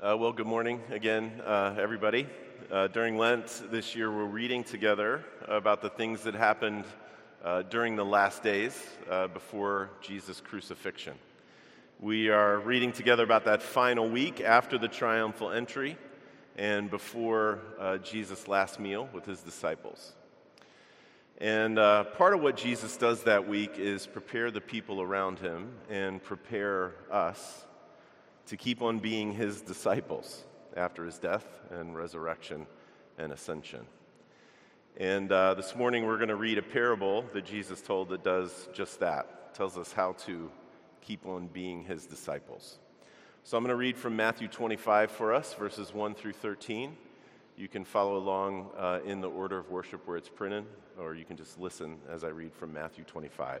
Uh, well, good morning again, uh, everybody. Uh, during Lent this year, we're reading together about the things that happened uh, during the last days uh, before Jesus' crucifixion. We are reading together about that final week after the triumphal entry and before uh, Jesus' last meal with his disciples. And part of what Jesus does that week is prepare the people around him and prepare us to keep on being his disciples after his death and resurrection and ascension. And uh, this morning we're going to read a parable that Jesus told that does just that, tells us how to keep on being his disciples. So I'm going to read from Matthew 25 for us, verses 1 through 13. You can follow along uh, in the order of worship where it's printed, or you can just listen as I read from Matthew 25.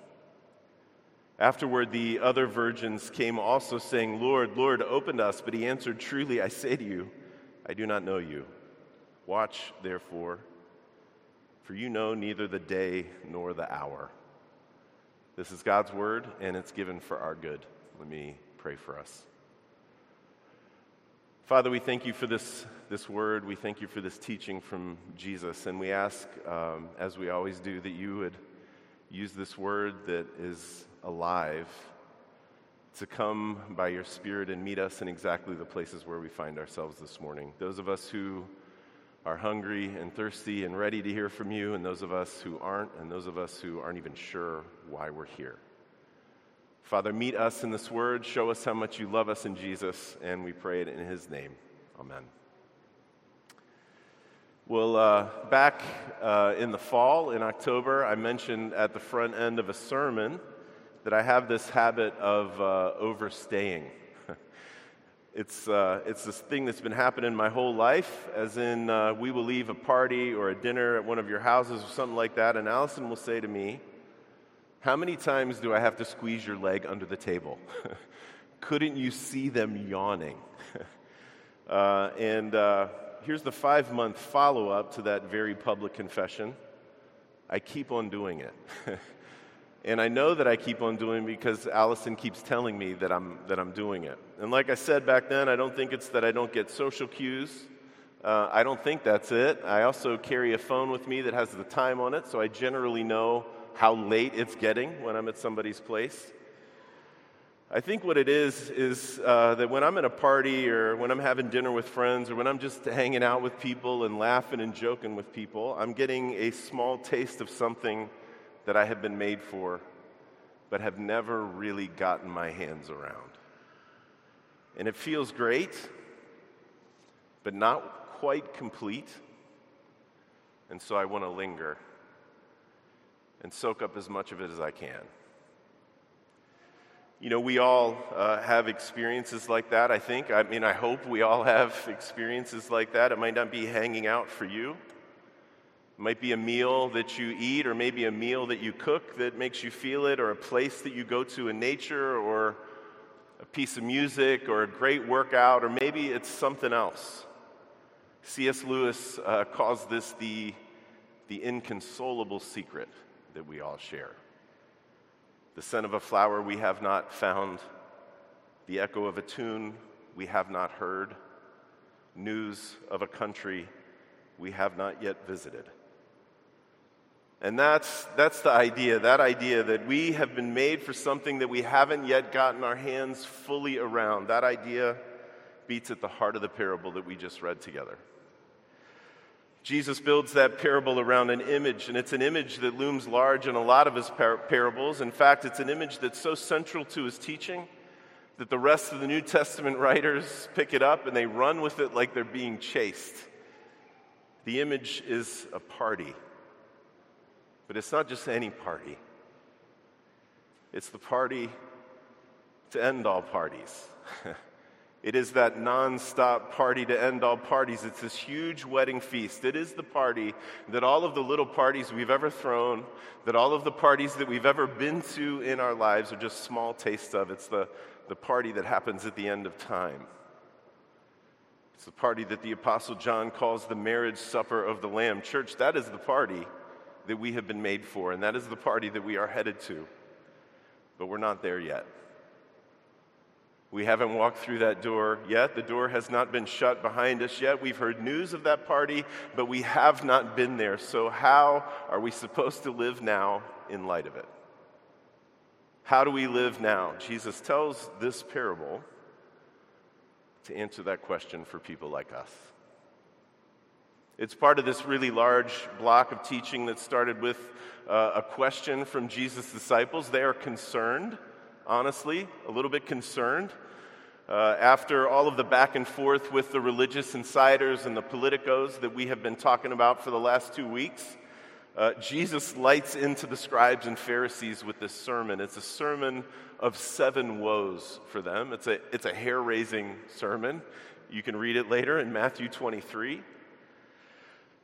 Afterward, the other virgins came also, saying, Lord, Lord, open us. But he answered, Truly, I say to you, I do not know you. Watch, therefore, for you know neither the day nor the hour. This is God's word, and it's given for our good. Let me pray for us. Father, we thank you for this, this word. We thank you for this teaching from Jesus. And we ask, um, as we always do, that you would use this word that is alive to come by your Spirit and meet us in exactly the places where we find ourselves this morning. Those of us who are hungry and thirsty and ready to hear from you, and those of us who aren't, and those of us who aren't even sure why we're here. Father, meet us in this word. Show us how much you love us in Jesus, and we pray it in his name. Amen. Well, uh, back uh, in the fall, in October, I mentioned at the front end of a sermon that I have this habit of uh, overstaying. it's, uh, it's this thing that's been happening my whole life, as in, uh, we will leave a party or a dinner at one of your houses or something like that, and Allison will say to me, how many times do I have to squeeze your leg under the table? Couldn't you see them yawning? uh, and uh, here's the five month follow up to that very public confession I keep on doing it. And I know that I keep on doing because Allison keeps telling me that I'm, that I'm doing it. And like I said back then, I don't think it's that I don't get social cues. Uh, I don't think that's it. I also carry a phone with me that has the time on it, so I generally know how late it's getting when I'm at somebody's place. I think what it is is uh, that when I'm at a party or when I'm having dinner with friends or when I'm just hanging out with people and laughing and joking with people, I'm getting a small taste of something that I have been made for but have never really gotten my hands around. And it feels great, but not quite complete. And so I want to linger and soak up as much of it as I can. You know, we all uh, have experiences like that, I think. I mean, I hope we all have experiences like that. It might not be hanging out for you. It might be a meal that you eat, or maybe a meal that you cook that makes you feel it, or a place that you go to in nature, or a piece of music, or a great workout, or maybe it's something else. C.S. Lewis uh, calls this the, the inconsolable secret that we all share. The scent of a flower we have not found, the echo of a tune we have not heard, news of a country we have not yet visited. And that's, that's the idea, that idea that we have been made for something that we haven't yet gotten our hands fully around. That idea beats at the heart of the parable that we just read together. Jesus builds that parable around an image, and it's an image that looms large in a lot of his par- parables. In fact, it's an image that's so central to his teaching that the rest of the New Testament writers pick it up and they run with it like they're being chased. The image is a party, but it's not just any party, it's the party to end all parties. It is that nonstop party to end all parties. It's this huge wedding feast. It is the party that all of the little parties we've ever thrown, that all of the parties that we've ever been to in our lives are just small tastes of. It's the, the party that happens at the end of time. It's the party that the Apostle John calls the marriage supper of the Lamb. Church, that is the party that we have been made for, and that is the party that we are headed to. But we're not there yet. We haven't walked through that door yet. The door has not been shut behind us yet. We've heard news of that party, but we have not been there. So, how are we supposed to live now in light of it? How do we live now? Jesus tells this parable to answer that question for people like us. It's part of this really large block of teaching that started with uh, a question from Jesus' disciples. They are concerned honestly, a little bit concerned. Uh, after all of the back and forth with the religious insiders and the politicos that we have been talking about for the last two weeks, uh, Jesus lights into the scribes and Pharisees with this sermon. It's a sermon of seven woes for them. It's a, it's a hair raising sermon. You can read it later in Matthew 23.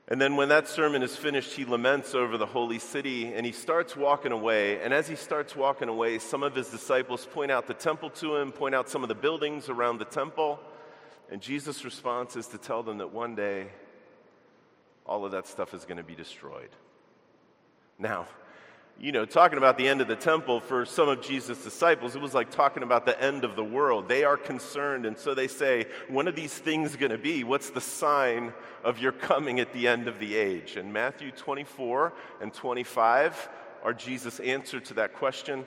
And then, when that sermon is finished, he laments over the holy city and he starts walking away. And as he starts walking away, some of his disciples point out the temple to him, point out some of the buildings around the temple. And Jesus' response is to tell them that one day all of that stuff is going to be destroyed. Now, you know, talking about the end of the temple for some of Jesus' disciples, it was like talking about the end of the world. They are concerned, and so they say, When are these things going to be? What's the sign of your coming at the end of the age? And Matthew 24 and 25 are Jesus' answer to that question,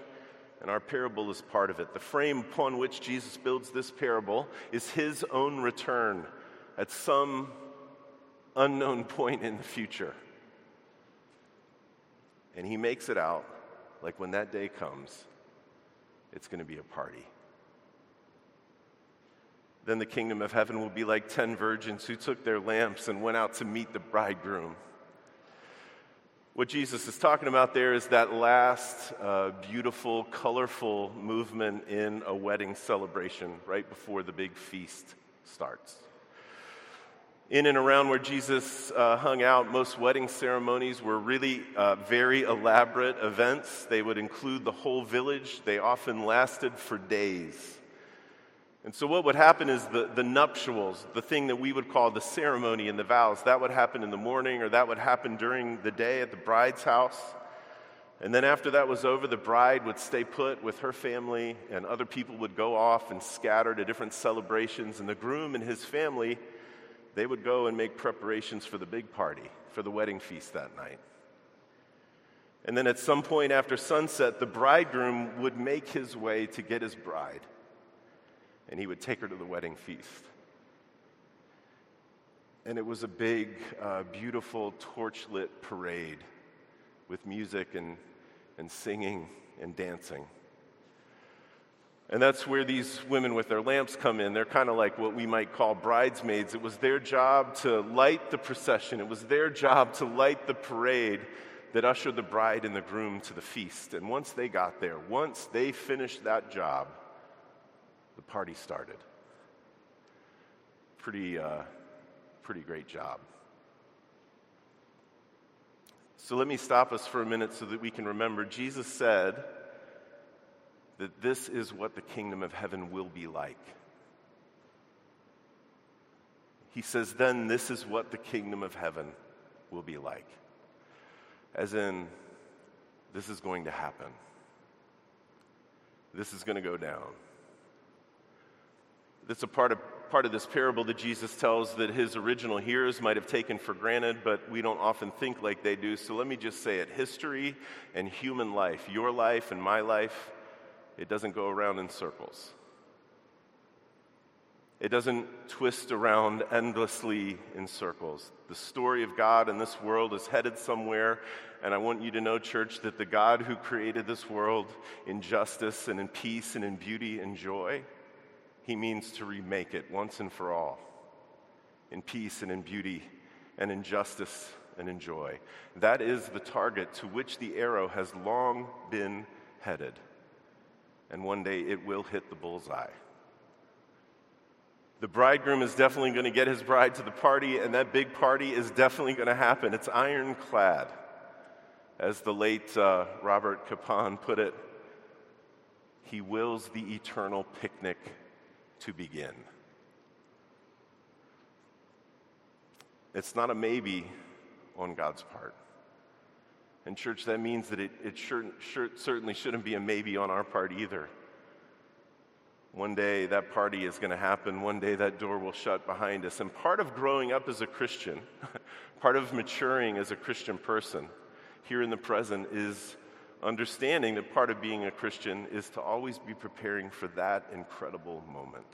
and our parable is part of it. The frame upon which Jesus builds this parable is his own return at some unknown point in the future. And he makes it out like when that day comes, it's going to be a party. Then the kingdom of heaven will be like ten virgins who took their lamps and went out to meet the bridegroom. What Jesus is talking about there is that last uh, beautiful, colorful movement in a wedding celebration right before the big feast starts in and around where Jesus uh, hung out, most wedding ceremonies were really uh, very elaborate events. They would include the whole village, they often lasted for days. And so, what would happen is the, the nuptials, the thing that we would call the ceremony and the vows, that would happen in the morning or that would happen during the day at the bride's house. And then, after that was over, the bride would stay put with her family, and other people would go off and scatter to different celebrations. And the groom and his family they would go and make preparations for the big party, for the wedding feast that night. And then at some point after sunset, the bridegroom would make his way to get his bride, and he would take her to the wedding feast. And it was a big, uh, beautiful, torchlit parade with music and, and singing and dancing. And that's where these women with their lamps come in. They're kind of like what we might call bridesmaids. It was their job to light the procession, it was their job to light the parade that ushered the bride and the groom to the feast. And once they got there, once they finished that job, the party started. Pretty, uh, pretty great job. So let me stop us for a minute so that we can remember. Jesus said, that this is what the kingdom of heaven will be like. He says, then this is what the kingdom of heaven will be like. As in, this is going to happen. This is going to go down. That's a part of, part of this parable that Jesus tells that his original hearers might have taken for granted, but we don't often think like they do. So let me just say it history and human life, your life and my life, it doesn't go around in circles. It doesn't twist around endlessly in circles. The story of God in this world is headed somewhere, and I want you to know, church, that the God who created this world in justice and in peace and in beauty and joy, he means to remake it once and for all in peace and in beauty and in justice and in joy. That is the target to which the arrow has long been headed. And one day it will hit the bullseye. The bridegroom is definitely going to get his bride to the party, and that big party is definitely going to happen. It's ironclad. As the late uh, Robert Capon put it, he wills the eternal picnic to begin. It's not a maybe on God's part. And, church, that means that it, it sure, sure, certainly shouldn't be a maybe on our part either. One day that party is going to happen. One day that door will shut behind us. And part of growing up as a Christian, part of maturing as a Christian person here in the present is understanding that part of being a Christian is to always be preparing for that incredible moment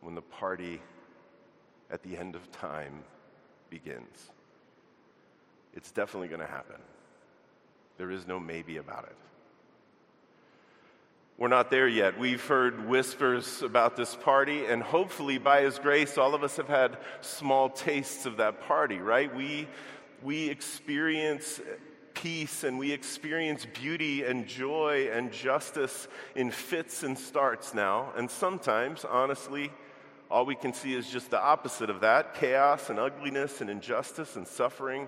when the party at the end of time begins. It's definitely going to happen. There is no maybe about it. We're not there yet. We've heard whispers about this party, and hopefully, by His grace, all of us have had small tastes of that party, right? We, we experience peace and we experience beauty and joy and justice in fits and starts now. And sometimes, honestly, all we can see is just the opposite of that chaos and ugliness and injustice and suffering.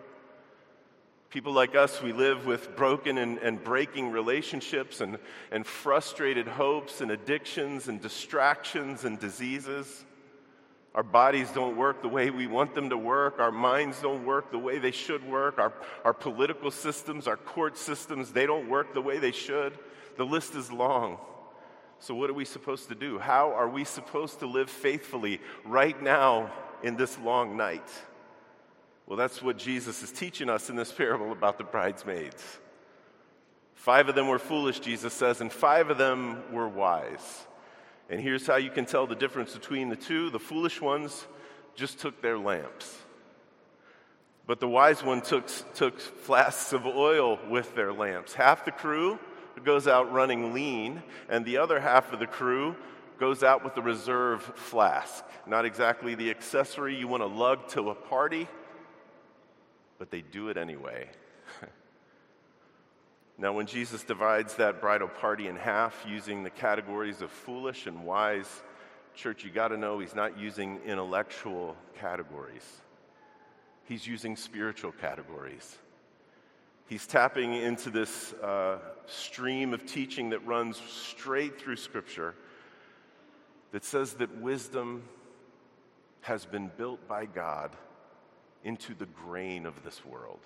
People like us, we live with broken and, and breaking relationships and, and frustrated hopes and addictions and distractions and diseases. Our bodies don't work the way we want them to work. Our minds don't work the way they should work. Our, our political systems, our court systems, they don't work the way they should. The list is long. So, what are we supposed to do? How are we supposed to live faithfully right now in this long night? Well, that's what Jesus is teaching us in this parable about the bridesmaids. Five of them were foolish, Jesus says, and five of them were wise. And here's how you can tell the difference between the two the foolish ones just took their lamps. But the wise one took, took flasks of oil with their lamps. Half the crew goes out running lean, and the other half of the crew goes out with a reserve flask. Not exactly the accessory you want to lug to a party, but they do it anyway. now, when Jesus divides that bridal party in half using the categories of foolish and wise, church, you got to know he's not using intellectual categories, he's using spiritual categories. He's tapping into this uh, stream of teaching that runs straight through Scripture that says that wisdom has been built by God into the grain of this world.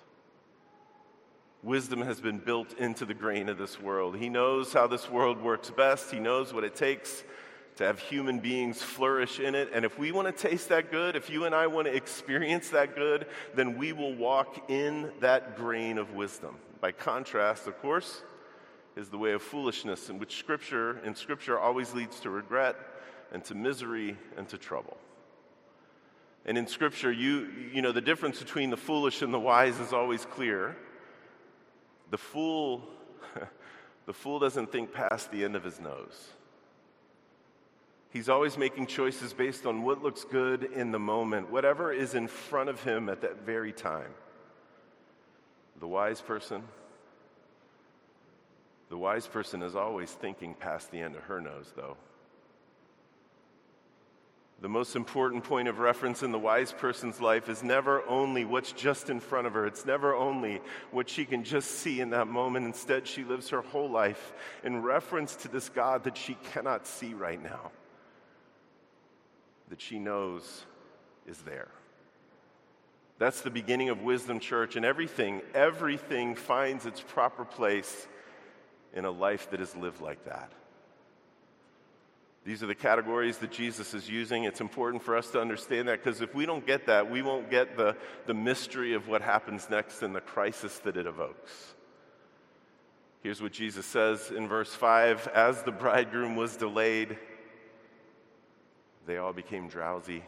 Wisdom has been built into the grain of this world. He knows how this world works best. He knows what it takes to have human beings flourish in it. And if we want to taste that good, if you and I want to experience that good, then we will walk in that grain of wisdom. By contrast, of course, is the way of foolishness, in which Scripture, in Scripture, always leads to regret and to misery and to trouble. And in Scripture, you, you know, the difference between the foolish and the wise is always clear. The fool, the fool doesn't think past the end of his nose. He's always making choices based on what looks good in the moment, whatever is in front of him at that very time. The wise person, the wise person is always thinking past the end of her nose, though. The most important point of reference in the wise person's life is never only what's just in front of her. It's never only what she can just see in that moment. Instead, she lives her whole life in reference to this God that she cannot see right now, that she knows is there. That's the beginning of Wisdom Church, and everything, everything finds its proper place in a life that is lived like that. These are the categories that Jesus is using. It's important for us to understand that because if we don't get that, we won't get the, the mystery of what happens next and the crisis that it evokes. Here's what Jesus says in verse 5 As the bridegroom was delayed, they all became drowsy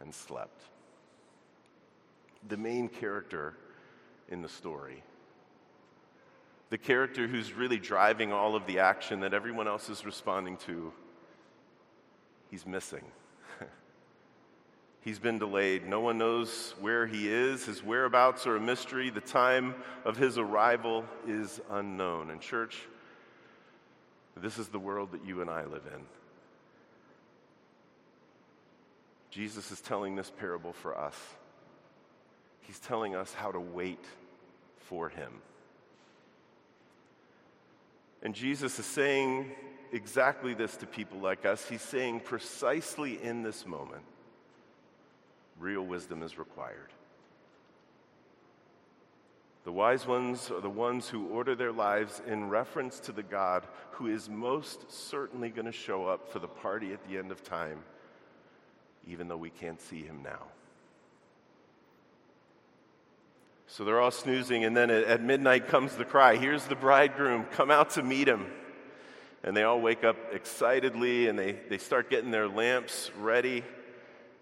and slept. The main character in the story, the character who's really driving all of the action that everyone else is responding to, he's missing. He's been delayed. No one knows where he is. His whereabouts are a mystery. The time of his arrival is unknown. And, church, this is the world that you and I live in. Jesus is telling this parable for us. He's telling us how to wait for him. And Jesus is saying exactly this to people like us. He's saying precisely in this moment, real wisdom is required. The wise ones are the ones who order their lives in reference to the God who is most certainly going to show up for the party at the end of time, even though we can't see him now. So they're all snoozing, and then at midnight comes the cry Here's the bridegroom, come out to meet him. And they all wake up excitedly and they, they start getting their lamps ready.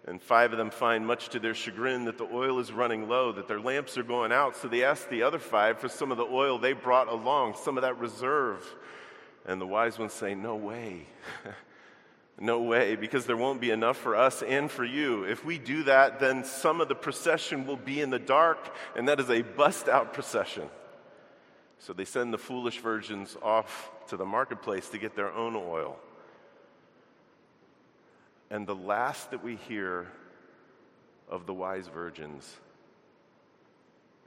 And five of them find, much to their chagrin, that the oil is running low, that their lamps are going out. So they ask the other five for some of the oil they brought along, some of that reserve. And the wise ones say, No way. no way, because there won't be enough for us and for you. If we do that, then some of the procession will be in the dark, and that is a bust out procession. So they send the foolish virgins off to the marketplace to get their own oil. And the last that we hear of the wise virgins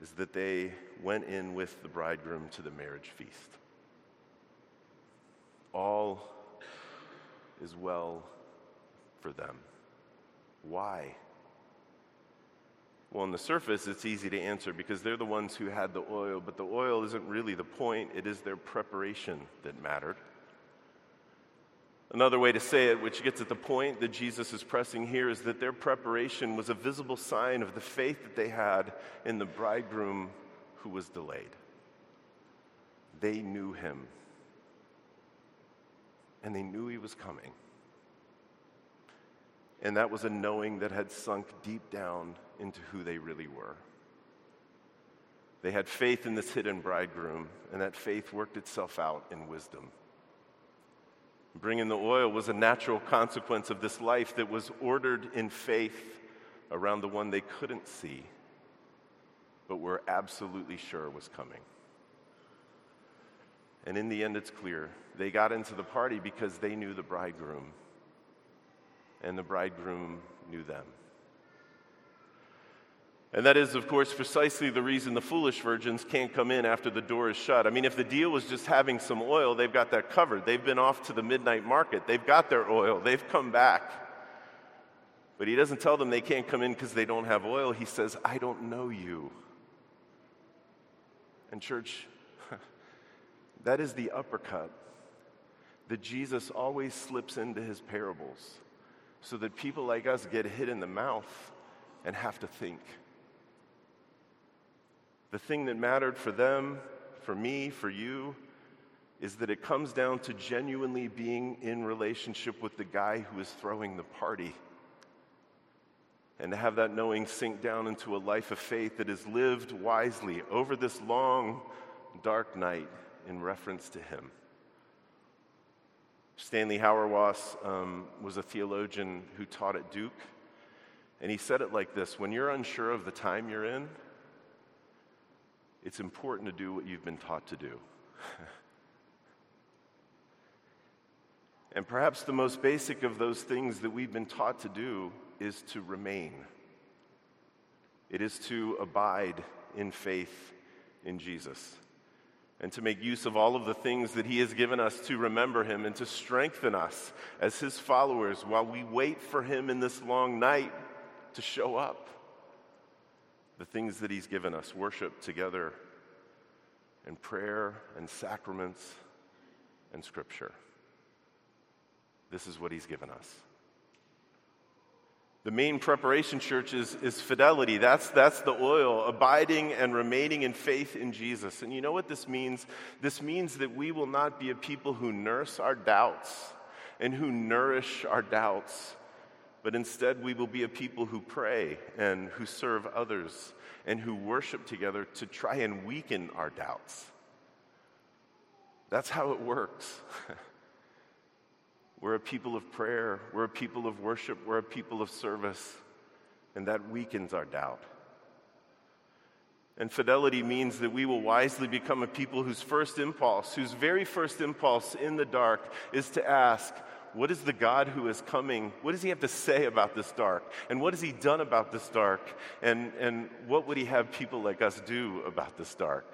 is that they went in with the bridegroom to the marriage feast. All is well for them. Why? Well, on the surface, it's easy to answer because they're the ones who had the oil, but the oil isn't really the point, it is their preparation that mattered. Another way to say it, which gets at the point that Jesus is pressing here, is that their preparation was a visible sign of the faith that they had in the bridegroom who was delayed. They knew him, and they knew he was coming. And that was a knowing that had sunk deep down into who they really were. They had faith in this hidden bridegroom, and that faith worked itself out in wisdom. Bringing the oil was a natural consequence of this life that was ordered in faith around the one they couldn't see, but were absolutely sure was coming. And in the end, it's clear they got into the party because they knew the bridegroom, and the bridegroom knew them. And that is, of course, precisely the reason the foolish virgins can't come in after the door is shut. I mean, if the deal was just having some oil, they've got that covered. They've been off to the midnight market, they've got their oil, they've come back. But he doesn't tell them they can't come in because they don't have oil. He says, I don't know you. And, church, that is the uppercut that Jesus always slips into his parables so that people like us get hit in the mouth and have to think. The thing that mattered for them, for me, for you, is that it comes down to genuinely being in relationship with the guy who is throwing the party. And to have that knowing sink down into a life of faith that is lived wisely over this long, dark night in reference to him. Stanley Hauerwas um, was a theologian who taught at Duke, and he said it like this When you're unsure of the time you're in, it's important to do what you've been taught to do. and perhaps the most basic of those things that we've been taught to do is to remain, it is to abide in faith in Jesus. And to make use of all of the things that He has given us to remember Him and to strengthen us as His followers while we wait for Him in this long night to show up the things that He's given us worship together, and prayer and sacraments and scripture. this is what he's given us. The main preparation, church, is, is fidelity. That's, that's the oil, abiding and remaining in faith in Jesus. And you know what this means? This means that we will not be a people who nurse our doubts and who nourish our doubts, but instead we will be a people who pray and who serve others and who worship together to try and weaken our doubts. That's how it works. We're a people of prayer. We're a people of worship. We're a people of service. And that weakens our doubt. And fidelity means that we will wisely become a people whose first impulse, whose very first impulse in the dark, is to ask, what is the God who is coming? What does he have to say about this dark? And what has he done about this dark? And, and what would he have people like us do about this dark?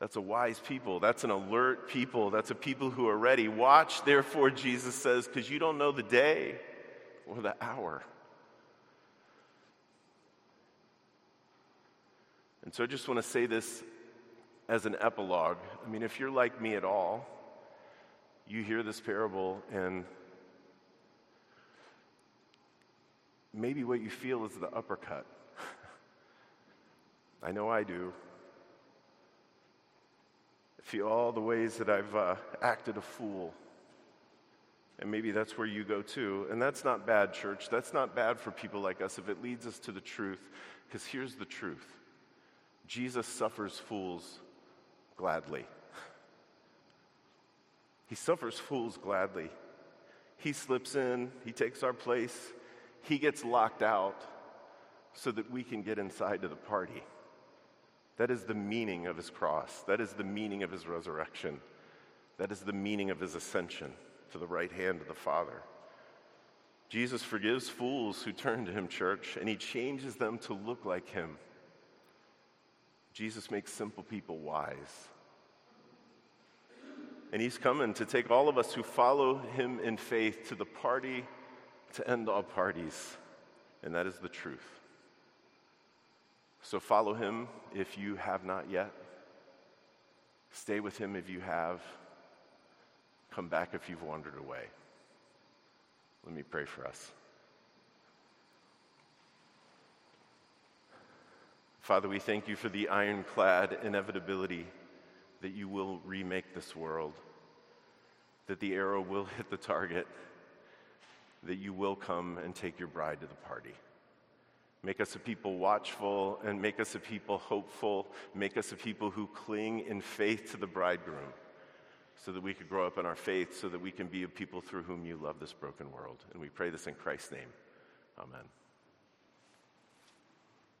That's a wise people. That's an alert people. That's a people who are ready. Watch, therefore, Jesus says, because you don't know the day or the hour. And so I just want to say this as an epilogue. I mean, if you're like me at all, you hear this parable and maybe what you feel is the uppercut. I know I do feel all the ways that I've uh, acted a fool. And maybe that's where you go too. And that's not bad, church. That's not bad for people like us if it leads us to the truth. Because here's the truth Jesus suffers fools gladly. He suffers fools gladly. He slips in, he takes our place, he gets locked out so that we can get inside to the party. That is the meaning of his cross. That is the meaning of his resurrection. That is the meaning of his ascension to the right hand of the Father. Jesus forgives fools who turn to him, church, and he changes them to look like him. Jesus makes simple people wise. And he's coming to take all of us who follow him in faith to the party to end all parties. And that is the truth. So follow him if you have not yet. Stay with him if you have. Come back if you've wandered away. Let me pray for us. Father, we thank you for the ironclad inevitability that you will remake this world, that the arrow will hit the target, that you will come and take your bride to the party. Make us a people watchful and make us a people hopeful. Make us a people who cling in faith to the bridegroom so that we could grow up in our faith, so that we can be a people through whom you love this broken world. And we pray this in Christ's name. Amen.